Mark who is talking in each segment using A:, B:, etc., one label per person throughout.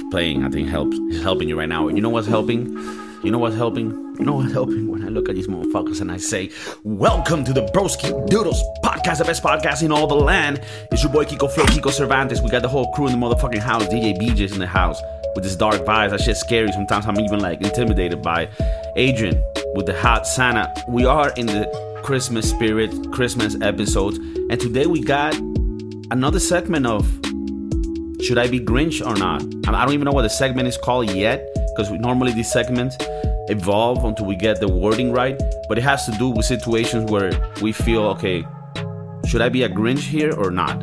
A: of playing, I think helps is helping you right now. You know what's helping? You know what's helping? You know what's helping when I look at these motherfuckers and I say, Welcome to the Broski Doodles podcast, the best podcast in all the land. It's your boy Kiko Flow, Kiko Cervantes. We got the whole crew in the motherfucking house. DJ BJ's in the house with this dark vibes. That shit's scary. Sometimes I'm even like intimidated by Adrian with the hot Santa. We are in the Christmas spirit, Christmas episodes. And today we got another segment of Should I Be Grinch or Not? I don't even know what the segment is called yet because normally these segments evolve until we get the wording right. But it has to do with situations where we feel, okay, should I be a Grinch here or not?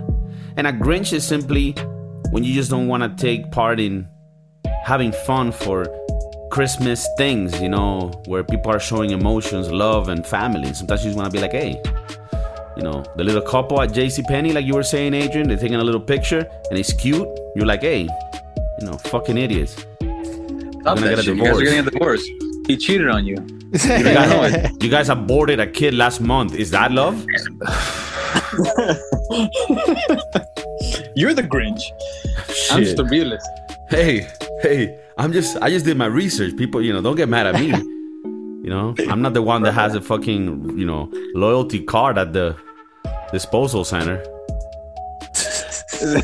A: And a Grinch is simply when you just don't want to take part in having fun for Christmas things, you know, where people are showing emotions, love, and family. Sometimes you just want to be like, hey, you know, the little couple at J.C. Penney, like you were saying, Adrian, they're taking a little picture and it's cute. You're like, hey, you know, fucking idiots.
B: Stop that shit. You guys are getting a divorce. He cheated on you.
A: You guys, you guys aborted a kid last month. Is that love?
B: You're the Grinch. I'm just a realist.
A: Hey, hey, I'm just I just did my research. People, you know, don't get mad at me. You know, I'm not the one that has a fucking, you know, loyalty card at the disposal center.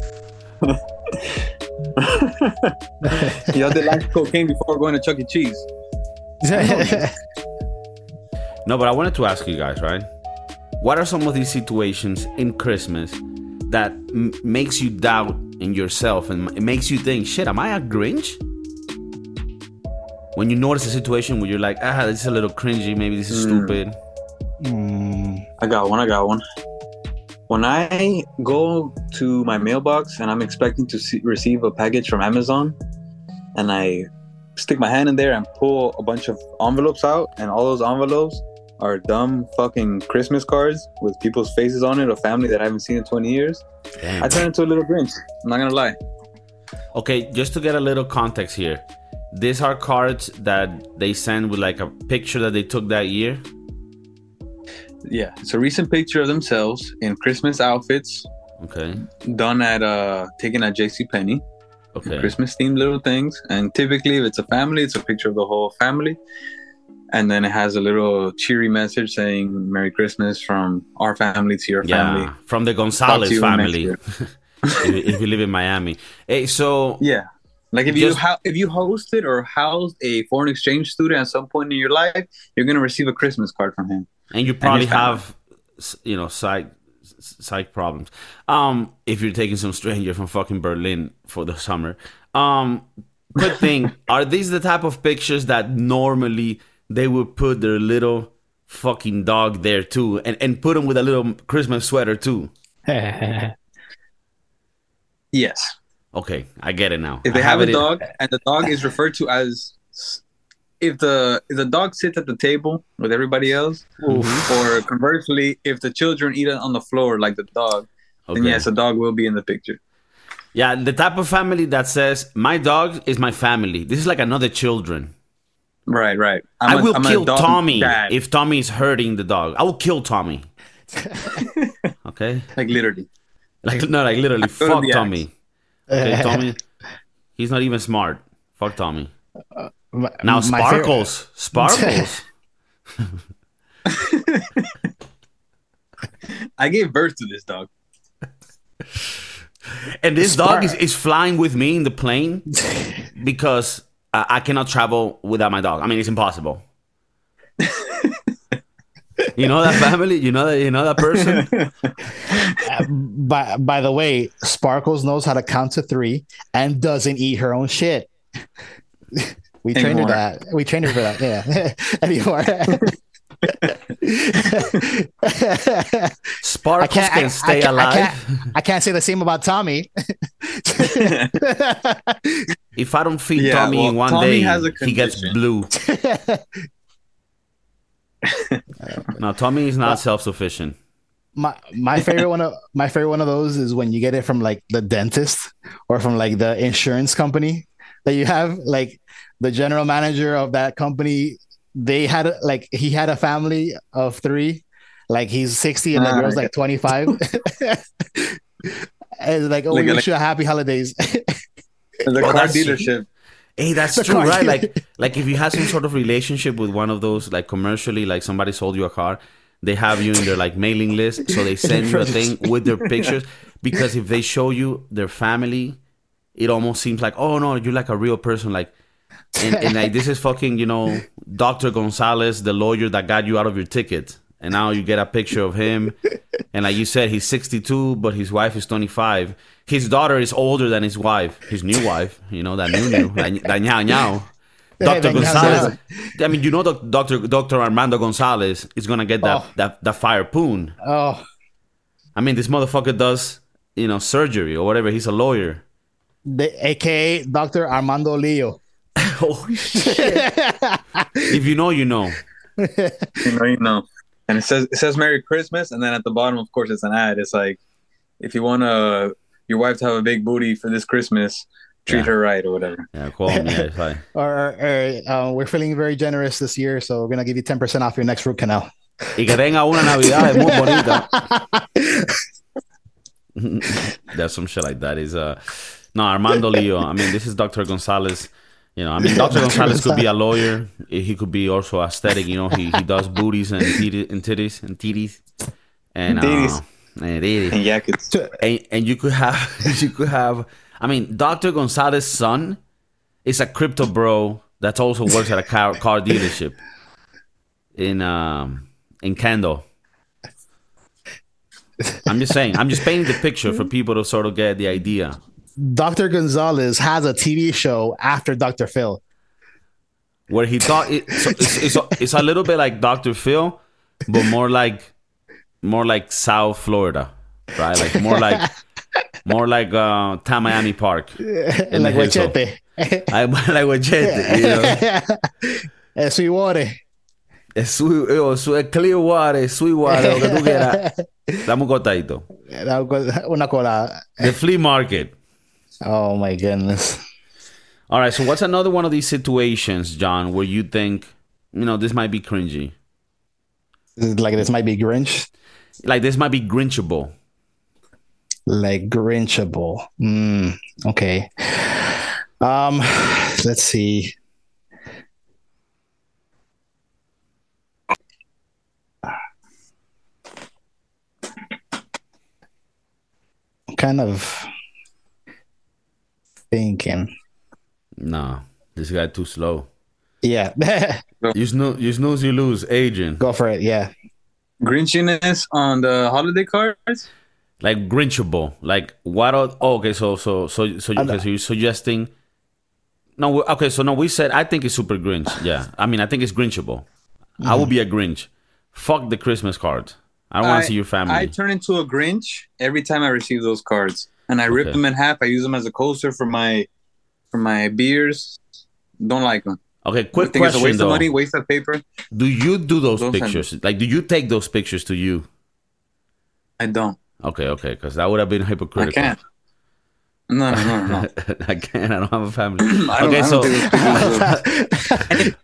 B: Y'all did like cocaine before going to Chuck E. Cheese.
A: no, but I wanted to ask you guys, right? What are some of these situations in Christmas that m- makes you doubt in yourself and it makes you think, shit, am I a Grinch? When you notice a situation where you're like, ah, this is a little cringy, maybe this is mm. stupid.
B: Mm. I got one. I got one. When I go to my mailbox and I'm expecting to see, receive a package from Amazon, and I stick my hand in there and pull a bunch of envelopes out, and all those envelopes are dumb fucking Christmas cards with people's faces on it, a family that I haven't seen in 20 years. Damn. I turn into a little Grinch. I'm not gonna lie.
A: Okay, just to get a little context here, these are cards that they send with like a picture that they took that year.
B: Yeah, it's a recent picture of themselves in Christmas outfits.
A: Okay.
B: Done at uh taken at J.C. Penney.
A: Okay.
B: Christmas themed little things, and typically if it's a family, it's a picture of the whole family, and then it has a little cheery message saying "Merry Christmas" from our family to your yeah, family,
A: from the Gonzalez family. if, if you live in Miami, hey, so
B: yeah, like if Just, you ha- if you hosted or housed a foreign exchange student at some point in your life, you're gonna receive a Christmas card from him.
A: And you probably and have, you know, psych psych problems. Um, if you're taking some stranger from fucking Berlin for the summer. Um, quick thing: Are these the type of pictures that normally they would put their little fucking dog there too, and and put him with a little Christmas sweater too?
B: yes.
A: Okay, I get it now.
B: If they have, have, a dog in... and the dog is referred to as if the if the dog sits at the table with everybody else, Oof. or conversely, if the children eat it on the floor like the dog, okay. then yes, a dog will be in the picture.
A: Yeah, the type of family that says my dog is my family. This is like another children.
B: Right, right.
A: I'm I will a, kill Tommy dad. if Tommy is hurting the dog. I will kill Tommy. okay.
B: Like literally.
A: Like no, like literally. Fuck Tommy. Okay, Tommy, he's not even smart. Fuck Tommy. Uh, my, now sparkles, sparkles.
B: I gave birth to this dog.
A: And this dog is, is flying with me in the plane because I, I cannot travel without my dog. I mean, it's impossible. You know that family? You know that you know that person?
C: Uh, by by the way, Sparkles knows how to count to three and doesn't eat her own shit. we trained her that. We trained her for that. Yeah. Anymore.
A: Sparkles can stay
C: I
A: alive.
C: I can't, I can't, say the same about Tommy.
A: if I don't feed yeah, Tommy well, in one Tommy day, he gets blue. No, Tommy is not self sufficient.
C: My my favorite one of my favorite one of those is when you get it from like the dentist or from like the insurance company that you have. Like the general manager of that company, they had like he had a family of three. Like he's 60 and the ah, girl's like 25. and like, oh, we wish you a happy holidays.
B: The car dealership.
A: Hey, that's
C: The
A: true,
C: car
A: right? Like, like if you have some sort of relationship with one of those, like commercially, like somebody sold you a car, they have you in their like mailing list, so they send you a thing with their pictures. Because if they show you their family, it almost seems like, oh no, you're like a real person, like. And, and like this is fucking, you know, Dr. Gonzalez, the lawyer that got you out of your ticket, and now you get a picture of him, and like you said, he's 62, but his wife is 25. His daughter is older than his wife, his new wife, you know, that new new, that, that ñao ñao. Dr.
C: that
A: Gonzalez. I mean, you know, doc- Dr. Dr. Armando Gonzalez is gonna get that
C: Oh.
A: that that fire poon.
C: Oh,
A: I mean, this motherfucker does, you know, surgery or whatever. He's a lawyer.
C: the AKA Dr. Armando Leo.
A: oh shit! if you know, you know.
B: You know, you know. And it says it says Merry Christmas, and then at the bottom, of course, it's an ad. It's like, if you want to your wife to have a big booty for this Christmas, treat
A: Yeah.
B: her right or whatever.
A: Yeah, call me. Yeah, it's fine.
C: Or, or uh, we're feeling very generous this year, so we're gonna give you ten percent off your next root canal.
A: Y que tenga una Navidad muy bonita. There's some shit like that. Is uh, no Armando Leo. I mean, this is Dr. Gonzalez. You know, I mean, Dr. Gonzalez could be a lawyer. He could be also aesthetic. You know, he, he does booties and titties and titties and titties and uh,
B: Titties.
A: and titties.
B: And jackets.
A: and, and you could have you could have I mean Dr. Gonzalez's son is a crypto bro that also works at a car, car dealership in um in Kendall. I'm just saying, I'm just painting the picture for people to sort of get the idea.
C: Dr. Gonzalez has a TV show after Dr. Phil.
A: Where he thought it, so it's, it's, a, it's a little bit like Dr. Phil, but more like more like South Florida, right? Like more like more like uh, Park. In
C: like
A: the
C: Guachete.
A: I like Guachete, you know.
C: Eh, Sweetwater.
A: Es sweet, yo, sweet, clear water, sweet water, lo que tú quieras. Dame un cortadito.
C: Era Una colada.
A: The flea market.
C: Oh my goodness.
A: All right, so what's another one of these situations, John, where you think, you know, this might be cringy?
C: Like this might be Grinch.
A: Like this might be grinchable.
C: Like Grinchable. Mm, okay. Um, let's see. Kind of thinking.
A: No, this guy too slow.
C: Yeah,
A: You snooze, you snooze, you lose. Agent.
C: go for it. Yeah.
B: Grinchiness on the holiday cards.
A: Like grinchable. Like what? Are, oh, okay, so so so so, you, okay, so you're suggesting. No, okay, so no, we said I think it's super grinch. Yeah, I mean I think it's grinchable. I will be a grinch. Fuck the Christmas card. I don't want to see your family.
B: I turn into a Grinch every time I receive those cards, and I rip them in half. I use them as a coaster for my for my beers. Don't like them.
A: okay, quick
B: think it's a waste
A: though.
B: of money, waste of paper.
A: Do you do those
B: Don't
A: pictures? Like, do you take those pictures to you?
B: I don't.
A: Okay, okay, because that would have been hypocritical.
B: I can't. No, no, no, no.
A: I can't. I don't have a family.
B: I
A: okay, so
B: take those pictures.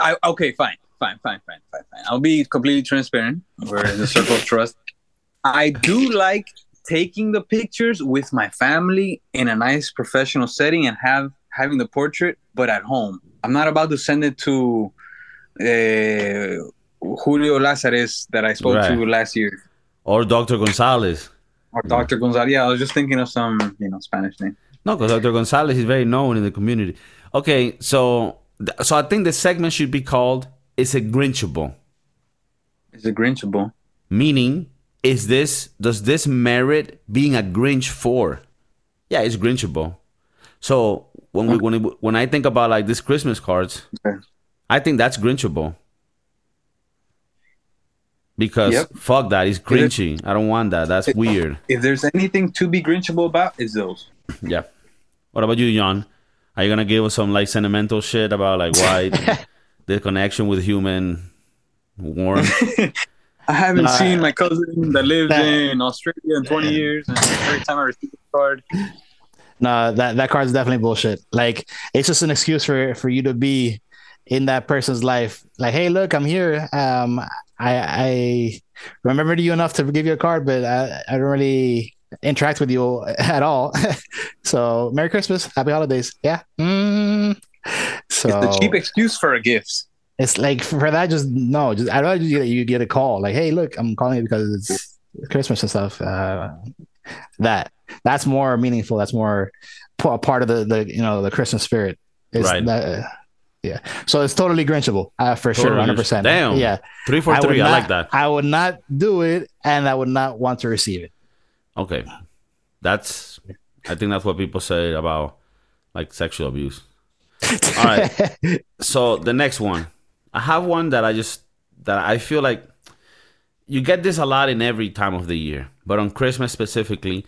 B: I, okay, fine, fine, fine, fine, fine, fine. I'll be completely transparent. We're in the circle of trust. I do like taking the pictures with my family in a nice professional setting and have having the portrait, but at home. I'm not about to send it to uh, Julio Lazares that I spoke to last year
A: or Dr. Gonzalez.
B: or Dr. Gonzalez. Yeah, I was just thinking of some, you know, Spanish name.
A: No, because Dr. Gonzalez is very known in the community. Okay, so so I think the segment should be called "Is it Grinchable?"
B: It's a Grinchable.
A: Meaning, is this does this merit being a Grinch for? Yeah, it's Grinchable. So when we when it, when I think about like these Christmas cards,
B: Okay.
A: I think that's Grinchable. Because
B: Yep.
A: fuck that, it's grinchy. I don't want that. That's weird.
B: If there's anything to be Grinchable about, it's those.
A: Yeah. What about you, John? Are you gonna give us some like sentimental shit about like why the connection with human warmth?
B: I haven't
C: Nah.
B: seen my cousin that lives
C: That-
B: in Australia in 20 years, and every time I receive a card,
C: No, that that card's definitely bullshit. Like it's just an excuse for for you to be in that person's life. Like, hey, look, I'm here. Um, I I remembered you enough to give you a card, but I, I don't really interact with you at all. so Merry Christmas, Happy Holidays. Yeah. Mm. So
B: it's the cheap excuse for a gift.
C: It's like for that, just no. Just I'd rather get, you get a call like, "Hey, look, I'm calling you because it's Christmas and stuff." Uh, that that's more meaningful. That's more part of the the you know the Christmas spirit. Is
A: right.
C: That, uh, yeah. So it's totally Grinchable uh, for totally. sure, hundred percent.
A: Damn.
C: Yeah.
A: Three for three. I, I like that.
C: I would not do it, and I would not want to receive it.
A: Okay, that's. I think that's what people say about like sexual abuse. All right. so the next one, I have one that I just that I feel like you get this a lot in every time of the year, but on Christmas specifically,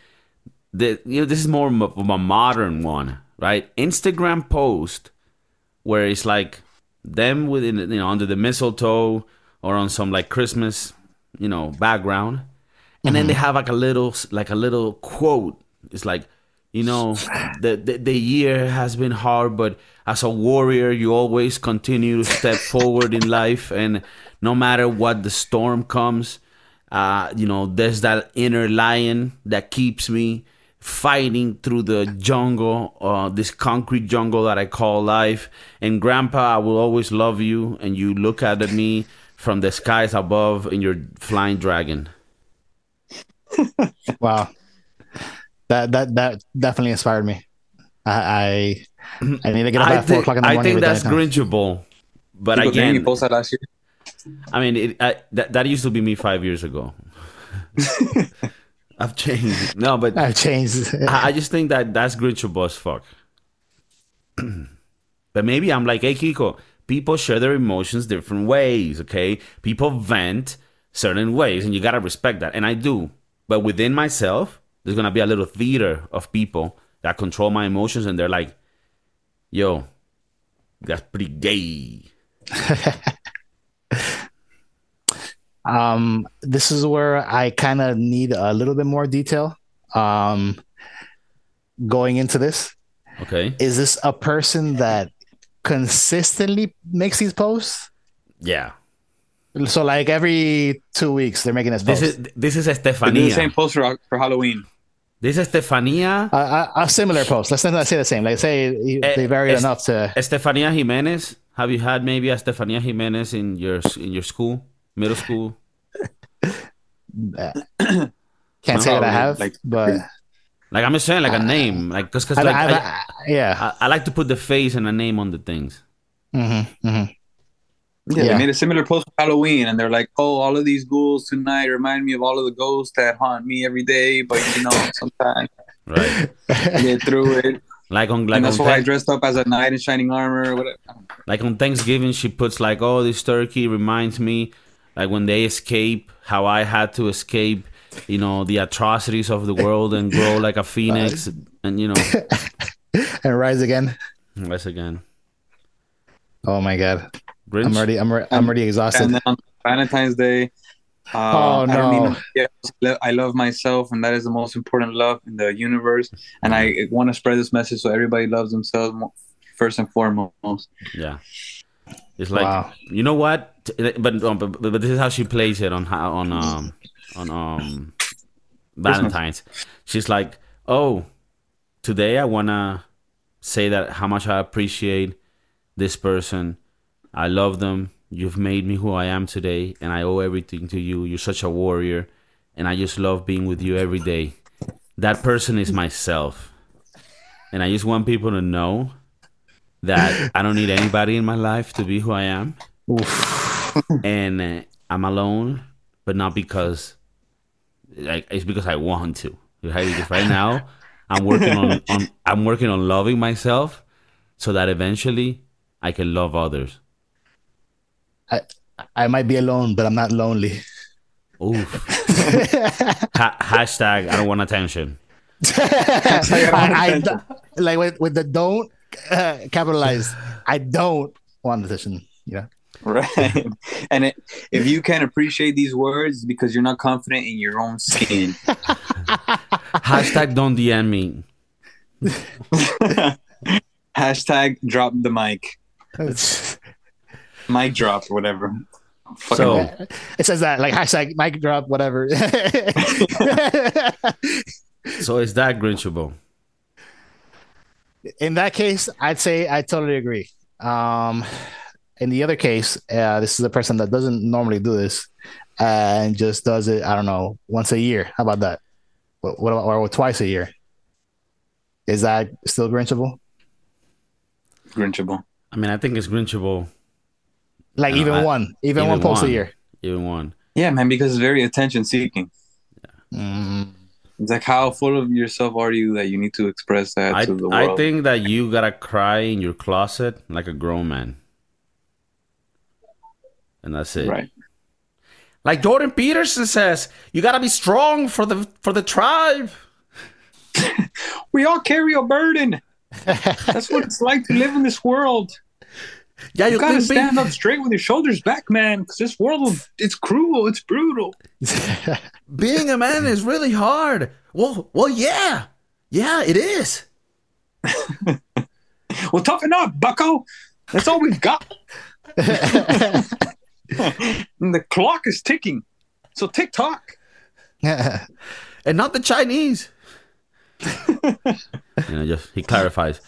A: the you know this is more of a modern one, right? Instagram post where it's like them within you know under the mistletoe or on some like Christmas you know background, and mm-hmm. then they have like a little like a little quote. It's like you know the, the the year has been hard, but as a warrior, you always continue to step forward in life, and no matter what the storm comes, uh, you know there's that inner lion that keeps me fighting through the jungle, uh, this concrete jungle that I call life. And Grandpa, I will always love you. And you look at me from the skies above in your flying dragon.
C: wow, that that that definitely inspired me. I I, I need to get up at four o'clock in the morning.
A: I think that's grinchable, but People again,
B: you posted last year.
A: I mean, it, I, that that used to be me five years ago. I've changed. No, but
C: I've changed.
A: I, I, just think that that's Grinchable as fuck. but maybe I'm like, hey, Kiko, people share their emotions different ways, okay? People vent certain ways, and you gotta respect that. And I do. But within myself, there's gonna be a little theater of people that control my emotions, and they're like, yo, that's pretty gay.
C: Um, this is where I kind of need a little bit more detail. Um, going into this,
A: okay,
C: is this a person that consistently makes these posts?
A: Yeah.
C: So like every two weeks they're making this.
A: Post. This is this is Estefania.
B: the same post for, for Halloween.
A: This is Estefania.
C: Uh, a, a, similar post. Let's not say the same. Like say eh, they vary enough to.
A: Estefania Jimenez. Have you had maybe a Estefania Jimenez in your in your school? middle school?
C: Can't say that I have, like, but
A: like I'm just saying, like a name, like because because like I, I,
C: yeah,
A: I, like to put the face and a name on the things.
C: Mm-hmm, mm-hmm.
B: Yeah, yeah, they made a similar post for Halloween, and they're like, "Oh, all of these ghouls tonight remind me of all of the ghosts that haunt me every day, but you know, sometimes
A: right,
B: get through it."
A: Like on like
B: and that's
A: on
B: why I dressed up as a knight in shining armor whatever.
A: Like on Thanksgiving, she puts like, "Oh, this turkey reminds me like when they escape, how I had to escape, you know, the atrocities of the world and grow like a phoenix, and you know,
C: and rise again.
A: Rise again.
C: Oh my god, Grinch? I'm already, I'm, re- I'm already exhausted.
B: And then on Valentine's Day.
C: Uh, oh no!
B: I, I love myself, and that is the most important love in the universe. And I want to spread this message so everybody loves themselves first and foremost.
A: Yeah. It's like wow. you know what, but, um, but but this is how she plays it on how on um on um Valentine's. She's like, oh, today I wanna say that how much I appreciate this person. I love them. You've made me who I am today, and I owe everything to you. You're such a warrior, and I just love being with you every day. That person is myself, and I just want people to know that I don't need anybody in my life to be who I am. and uh, I'm alone, but not because like it's because I want to. Right? Because right now I'm working on, on I'm working on loving myself so that eventually I can love others.
C: I I might be alone, but I'm not lonely.
A: Oof. ha- hashtag I don't want attention.
C: I, I, like with, with the don't uh, capitalized. I don't want attention. Yeah.
B: Right. And it, if you can't appreciate these words because you're not confident in your own skin.
A: Hashtag don't DM me.
B: Hashtag drop the mic. Mic drop, or whatever.
C: so it says that like hashtag mic drop, whatever.
A: So is that Grinchable?
C: In that case, I'd say I totally agree. Um, in the other case, uh, this is a person that doesn't normally do this and just does it. I don't know, once a year. How about that? What, what about, or twice a year? Is that still Grinchable?
B: Grinchable.
A: I mean, I think it's Grinchable.
C: Like even
A: I-
C: one, even,
A: even
C: one post
A: one.
C: a year.
A: Even one.
B: Yeah, man, because it's very attention seeking.
C: Mm.
B: It's like how full of yourself are you that you need to express that
A: I
B: to the world?
A: I think that you gotta cry in your closet like a grown man, and that's it.
B: right.
A: Like Jordan Peterson says, you gotta be strong for the for the tribe.
B: We all carry a burden. That's what it's like to live in this world.
A: Yeah,
B: You
A: you
B: gotta stand
A: be.
B: up straight with your shoulders back, man. Because this world, it's cruel, it's brutal.
A: Being a man is really hard. Well, well, yeah, yeah, it is.
B: Well, toughen up, Bucko. That's all we've got. and the clock is ticking. So tick tock.
A: and not the Chinese. you know, just he clarifies.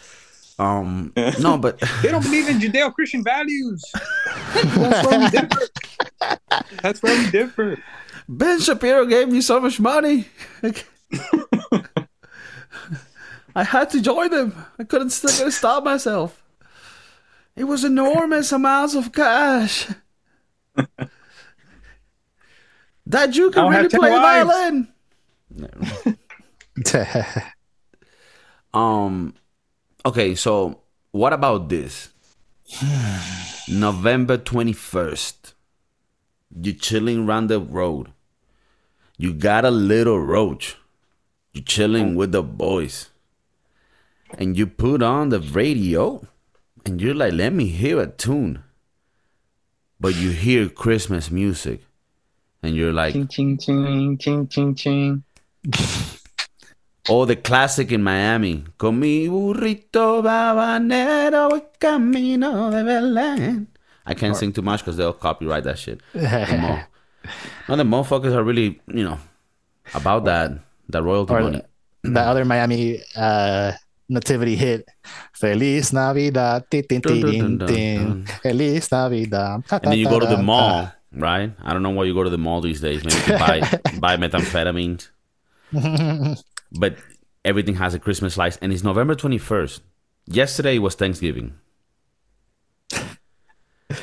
A: Um, no, but
B: They don't believe in Judeo Christian values. That's where we differ. That's where we differ.
A: Ben Shapiro gave me so much money. I had to join them. I couldn't still couldn't stop myself. It was enormous amounts of cash. that Jew can really play the
B: wives.
A: violin. Um. Okay, so what about this? November twenty first. You're chilling around the road. You got a little roach. You're chilling with the boys. And you put on the radio and you're like, let me hear a tune. But you hear Christmas music. And you're like,
B: Ching, ching, ching, ching, ching, ching.
A: Oh, the classic in Miami. Con mi burrito sabanero voy camino de Belén. I can't sing too much because they'll copyright that shit. The mo- no, the motherfuckers are really, you know, about that, that royalty money.
C: the other Miami uh, nativity hit, Feliz Navidad, tin, tin,
A: Dun, dun,
C: tin,
A: dun, dun,
C: tin. Feliz Navidad. ta,
A: And then you go to the mall, right? I don't know why you go to the mall these days. Maybe to buy buy methamphetamines. But everything has a Christmas slice, and it's November twenty first. Yesterday was Thanksgiving.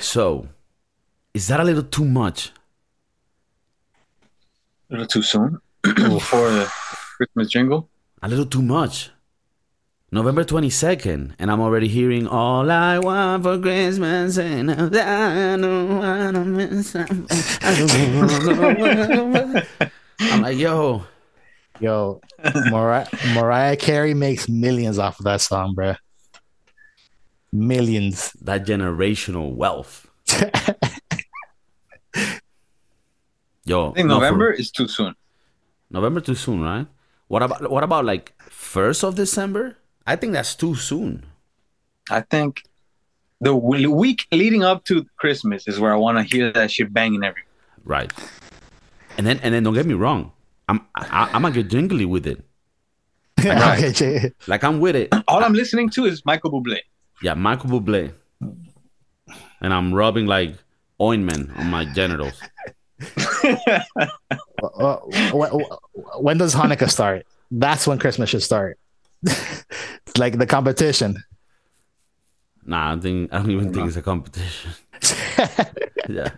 A: So, is that a little too much?
B: A little too soon for the Christmas jingle.
A: A little too much. November 22nd, and I'm already hearing all I want for Christmas and I don't wanna miss something. I don't wanna- I'm like, yo,
C: Yo, Mariah, Mariah Carey makes millions off of that song, bruh. Millions.
A: that generational wealth. Yo,
B: I think
A: no, for-
B: November is too soon.
A: November too soon, right? What about what about like first of December? I think that's too soon.
B: I think the w- week leading up to Christmas is where I want to hear that shit banging every.
A: Right. And then and then don't get me wrong. I'm I, I'm gonna get jingly with it.
C: Okay, Jay.
A: Like I'm with it.
B: All I'm listening to is Michael Bublé.
A: Yeah, Michael Bublé. And I'm rubbing like ointment on my genitals.
C: Uh, wh- wh- when does Hanukkah start? That's when Christmas should start. It's like the competition.
A: Nah, I don't think I don't even think it's a competition. Yeah.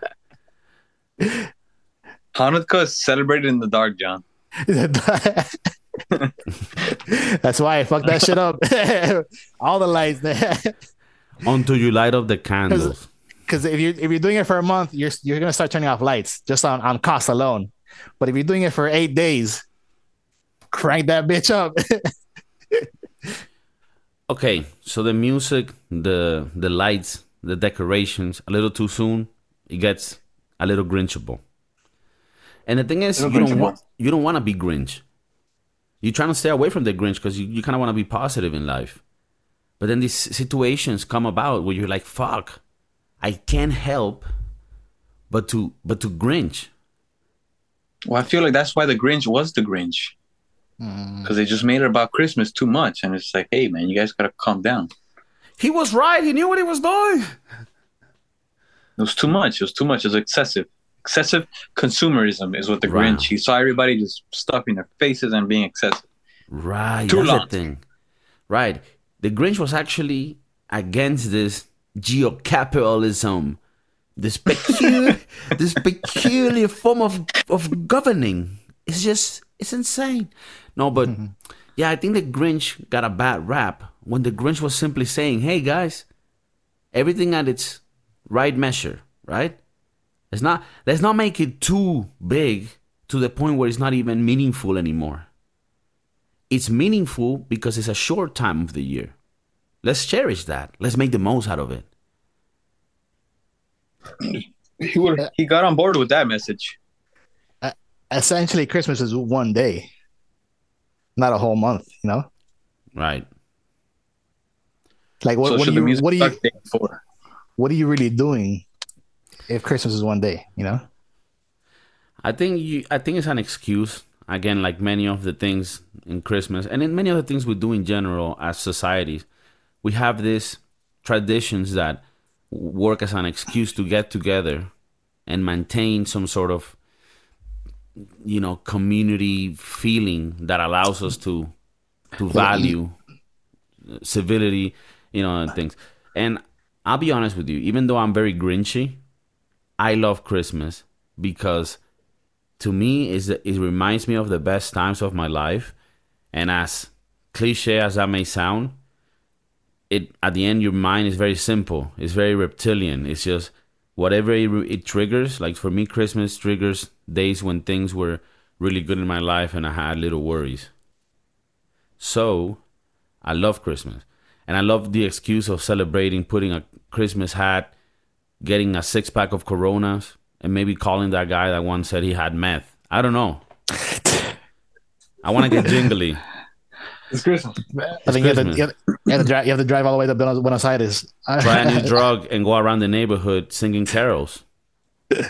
B: Hanukkah is celebrated in the dark, John.
C: That's why I fucked that shit up. All the lights there.
A: Until you light up the candles.
C: Because if you if you're doing it for a month, you're you're gonna start turning off lights just on, on cost alone. But if you're doing it for eight days, crank that bitch up.
A: Okay, so the music, the the lights, the decorations, a little too soon, it gets a little grinchable. And the thing is, you don't
B: Grinchable.
A: want you don't want to be Grinch. You're trying to stay away from the Grinch because you, you kind of want to be positive in life. But then these situations come about where you're like, "Fuck, I can't help but to but to Grinch."
B: Well, I feel like that's why the Grinch was the Grinch. Mm. because they just made it about Christmas too much, and it's like, hey man, you guys gotta calm down.
A: He was right. He knew what he was doing.
B: It was too much. It was too much. It was excessive. Excessive consumerism is what the
A: Right.
B: Grinch. He saw everybody just stuffing their faces and being excessive.
A: Right.
B: Too
A: that's
B: long.
A: the thing. Right. The Grinch was actually against this geocapitalism, this peculiar, this peculiar form of of governing. It's just it's insane. No, but mm-hmm. yeah, I think the Grinch got a bad rap when the Grinch was simply saying, "Hey guys, everything at its right measure, right? Let's not let's not make it too big to the point where it's not even meaningful anymore." it's meaningful because it's a short time of the year. Let's cherish that. Let's make the most out of it.
B: He would. He got on board with that message.
C: Essentially, Christmas is one day, not a whole month. You know,
A: Right.
C: like what,
B: so
C: what, are you,
B: music
C: what are you
B: start the day
C: what are you really doing if Christmas is one day? You know,
A: I think you I think it's an excuse. Again, like many of the things in Christmas and in many other things we do in general as societies, we have these traditions that work as an excuse to get together and maintain some sort of you know community feeling that allows us to to value civility you know and things and i'll be honest with you even though i'm very grinchy i love christmas because to me is it reminds me of the best times of my life. And as cliche as that may sound it at the end your mind is very simple. It's very reptilian. It's just whatever it, it triggers like for me christmas triggers days when things were really good in my life and i had little worries. So i love christmas. And i love the excuse of celebrating putting a christmas hat getting a six pack of coronas and maybe calling that guy that once said he had meth i don't know i want to get jingly
B: It's Christmas.
C: I think you have, to, you, have, you, have to drive, you have to drive all the way to Buenos, Buenos Aires.
A: try a new drug and go around the neighborhood singing carols
B: and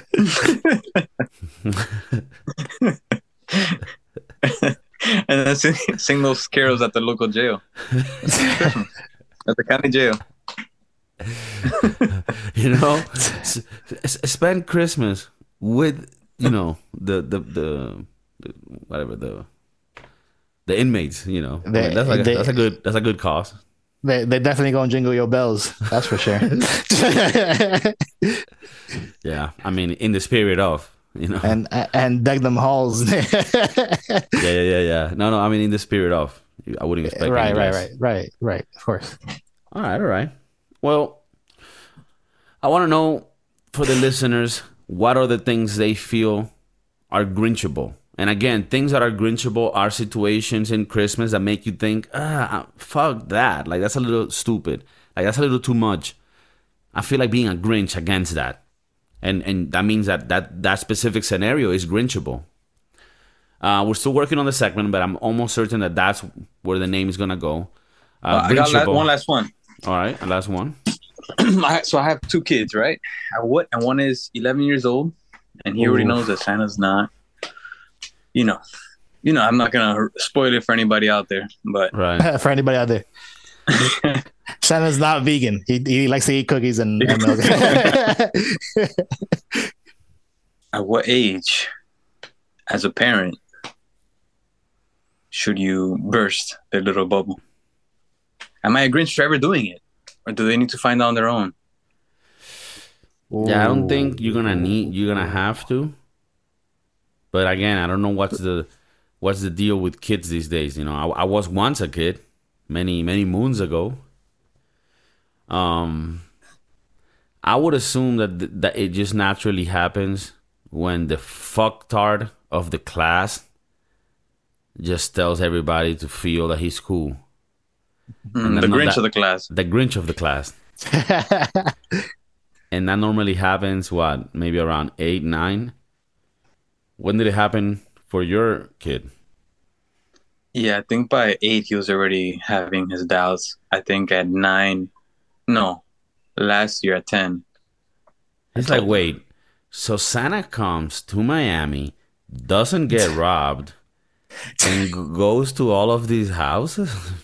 B: then sing, sing those carols at the local jail, at the county jail.
A: you know S- spend christmas with you know the the the, the whatever the the inmates you know I mean,
C: They-
A: that's like a,
C: they-
A: that's a good that's a good cause
C: They they definitely gonna jingle your bells. That's for sure.
A: yeah i mean in the spirit of you know
C: and and deck them halls.
A: yeah yeah yeah yeah no no i mean in the spirit of i wouldn't expect
C: right, right, right, right, right. Of course.
A: All right, all right. Well, I want to know for the listeners what are the things they feel are grinchable. And again, things that are grinchable are situations in Christmas that make you think, ah, fuck that. Like, that's a little stupid. Like, that's a little too much. I feel like being a Grinch against that. And, and that means that, that that specific scenario is grinchable. Uh, we're still working on the segment, but I'm almost certain that that's where the name is going to go. Uh,
B: I got la- one last one.
A: All right, and last one.
B: So I have two kids, right? And what? And one is 11 years old, and he already knows that Santa's not. You know, you know. I'm not gonna spoil it for anybody out there, but
A: Right.
C: For anybody out there, Santa's not vegan. He he likes to eat cookies and, and milk.
B: at what age, as a parent, should you burst their little bubble? Am I a Grinch for ever doing it, or do they need to find out on their own?
A: Yeah, I don't think you're gonna need you're gonna have to. But again, I don't know what's the what's the deal with kids these days. You know, I, I was once a kid, many many moons ago. Um, I would assume that th- that it just naturally happens when the fucktard of the class just tells everybody to feel that he's cool.
B: Mm, the Grinch
A: that-
B: of the class.
A: The Grinch of the class. and that normally happens what maybe around eight nine when did it happen for your kid
B: Yeah, I think by eight he was already having his doubts. I think at nine, no, last year at ten.
A: it's like wait so santa comes to miami doesn't get robbed and goes to all of these houses.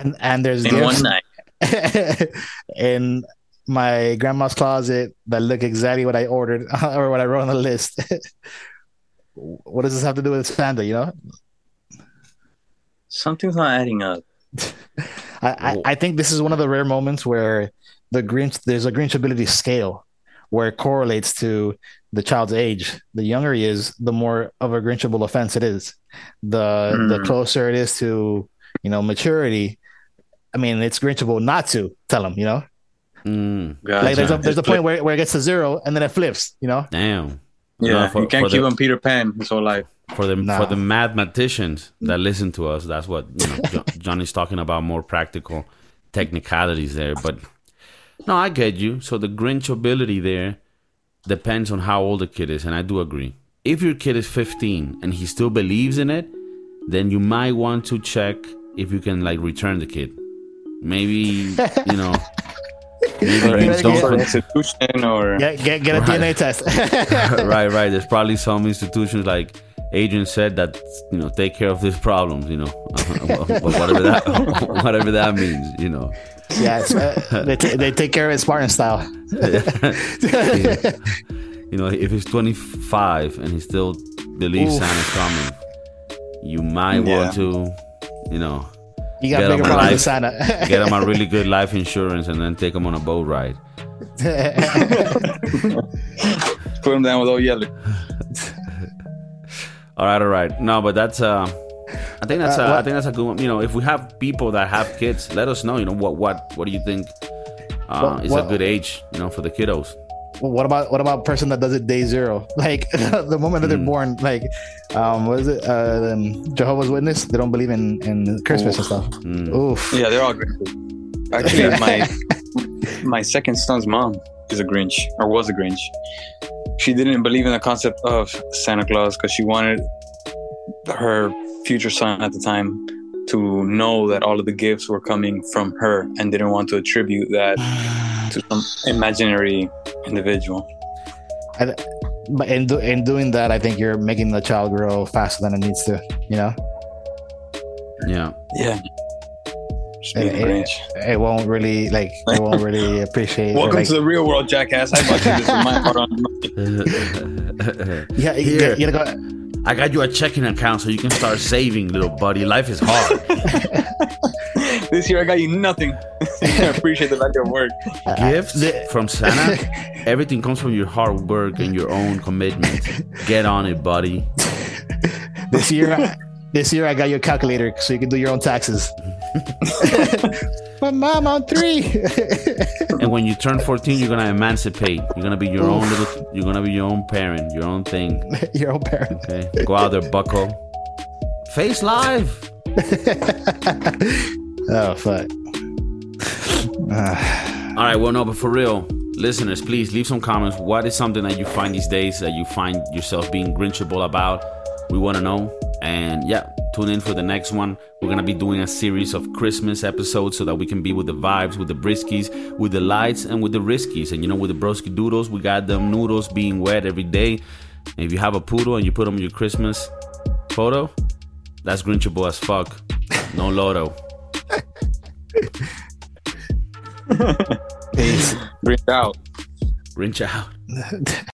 C: And and there's
B: in one night.
C: in my grandma's closet that look exactly what I ordered or what I wrote on the list. what does this have to do with Santa? You know,
B: something's not adding up.
C: I, I, I think this is one of the rare moments where the Grinch there's a Grinch ability scale where it correlates to the child's age. The younger he is, the more of a Grinchable offense it is. The mm. the hmm. closer it is to you know maturity. I mean, it's Grinchable not to tell him. You know,
A: mm,
C: gotcha. like there's a there's a point where, where it gets to zero and then it flips. You know,
A: damn.
B: Yeah, no, for, you can't keep the, him Peter Pan his whole life.
A: For the nah. for the mathematicians that listen to us, that's what you know. Johnny's talking about more practical technicalities there, but no, I get you. So the Grinch ability there depends on how old the kid is, and I do agree. If your kid is 15 and he still believes in it, then you might want to check if you can like return the kid. Maybe you know.
B: Maybe you don't for institution or
C: get get, get a right. DNA test.
A: right, right. There's probably some institutions like Adrian said that you know take care of these problems. You know, whatever that whatever that means. You know.
C: Yeah, uh, they, t- they take care of it Spartan style.
A: yeah. You know, if he's 25 and he still believes Oof. Santa's coming, you might yeah. want to, you know,
C: you got bigger problems with Santa.
A: get him a really good life insurance and then take him on a boat ride.
B: Put him down with old yellow.
A: all right, all right. No, but that's uh I think that's uh, a, I think that's a good one. You know, if we have people that have kids, let us know. You know what what what do you think uh, what, is what, a good age? You know, for the kiddos.
C: Well, what about what about person that does it day zero? Like the moment that they're mm. born, like um, what is it? Uh, Jehovah's Witness. They don't believe in in Christmas Oof. and stuff. Mm. Oof.
B: Yeah, they're all great. Actually, my my second son's mom is a Grinch or was a Grinch. She didn't believe in the concept of Santa Claus because she wanted her future son at the time to know that all of the gifts were coming from her and didn't want to attribute that to some imaginary individual.
C: I, but in, do, in doing that, I think you're making the child grow faster than it needs to, you know?
A: Yeah.
B: Yeah.
C: It, it, it, won't really like it won't really appreciate.
B: Welcome
C: like,
B: to the real world, jackass. I bought you this with my heart
C: on. yeah, you, you, gotta go
A: I got you a checking account so you can start saving, little buddy. Life is hard.
B: this year I got you nothing. I appreciate the value of work.
A: Gifts uh, from Santa. Everything comes from your hard work and your own commitment. Get on it, buddy.
C: This year, this year I got your calculator so you can do your own taxes. but mom, I'm three.
A: and when you turn 14, you're gonna emancipate. You're gonna be your own little. You're gonna be your own parent, your own thing.
C: your own parent.
A: Okay, go out there, Bucko. Face live.
C: oh fuck.
A: All right, well, no, but for real, listeners, please leave some comments. What is something that you find these days that you find yourself being grinchable about? We want to know. And yeah, tune in for the next one. We're gonna be doing a series of Christmas episodes so that we can be with the vibes, with the briskies, with the lights, and with the riskies. And you know, with the broski doodles, we got them noodles being wet every day. And if you have a poodle and you put them in your Christmas photo, that's grinchable as fuck. No lotto.
B: Peace. Grinch out.
A: Grinch out.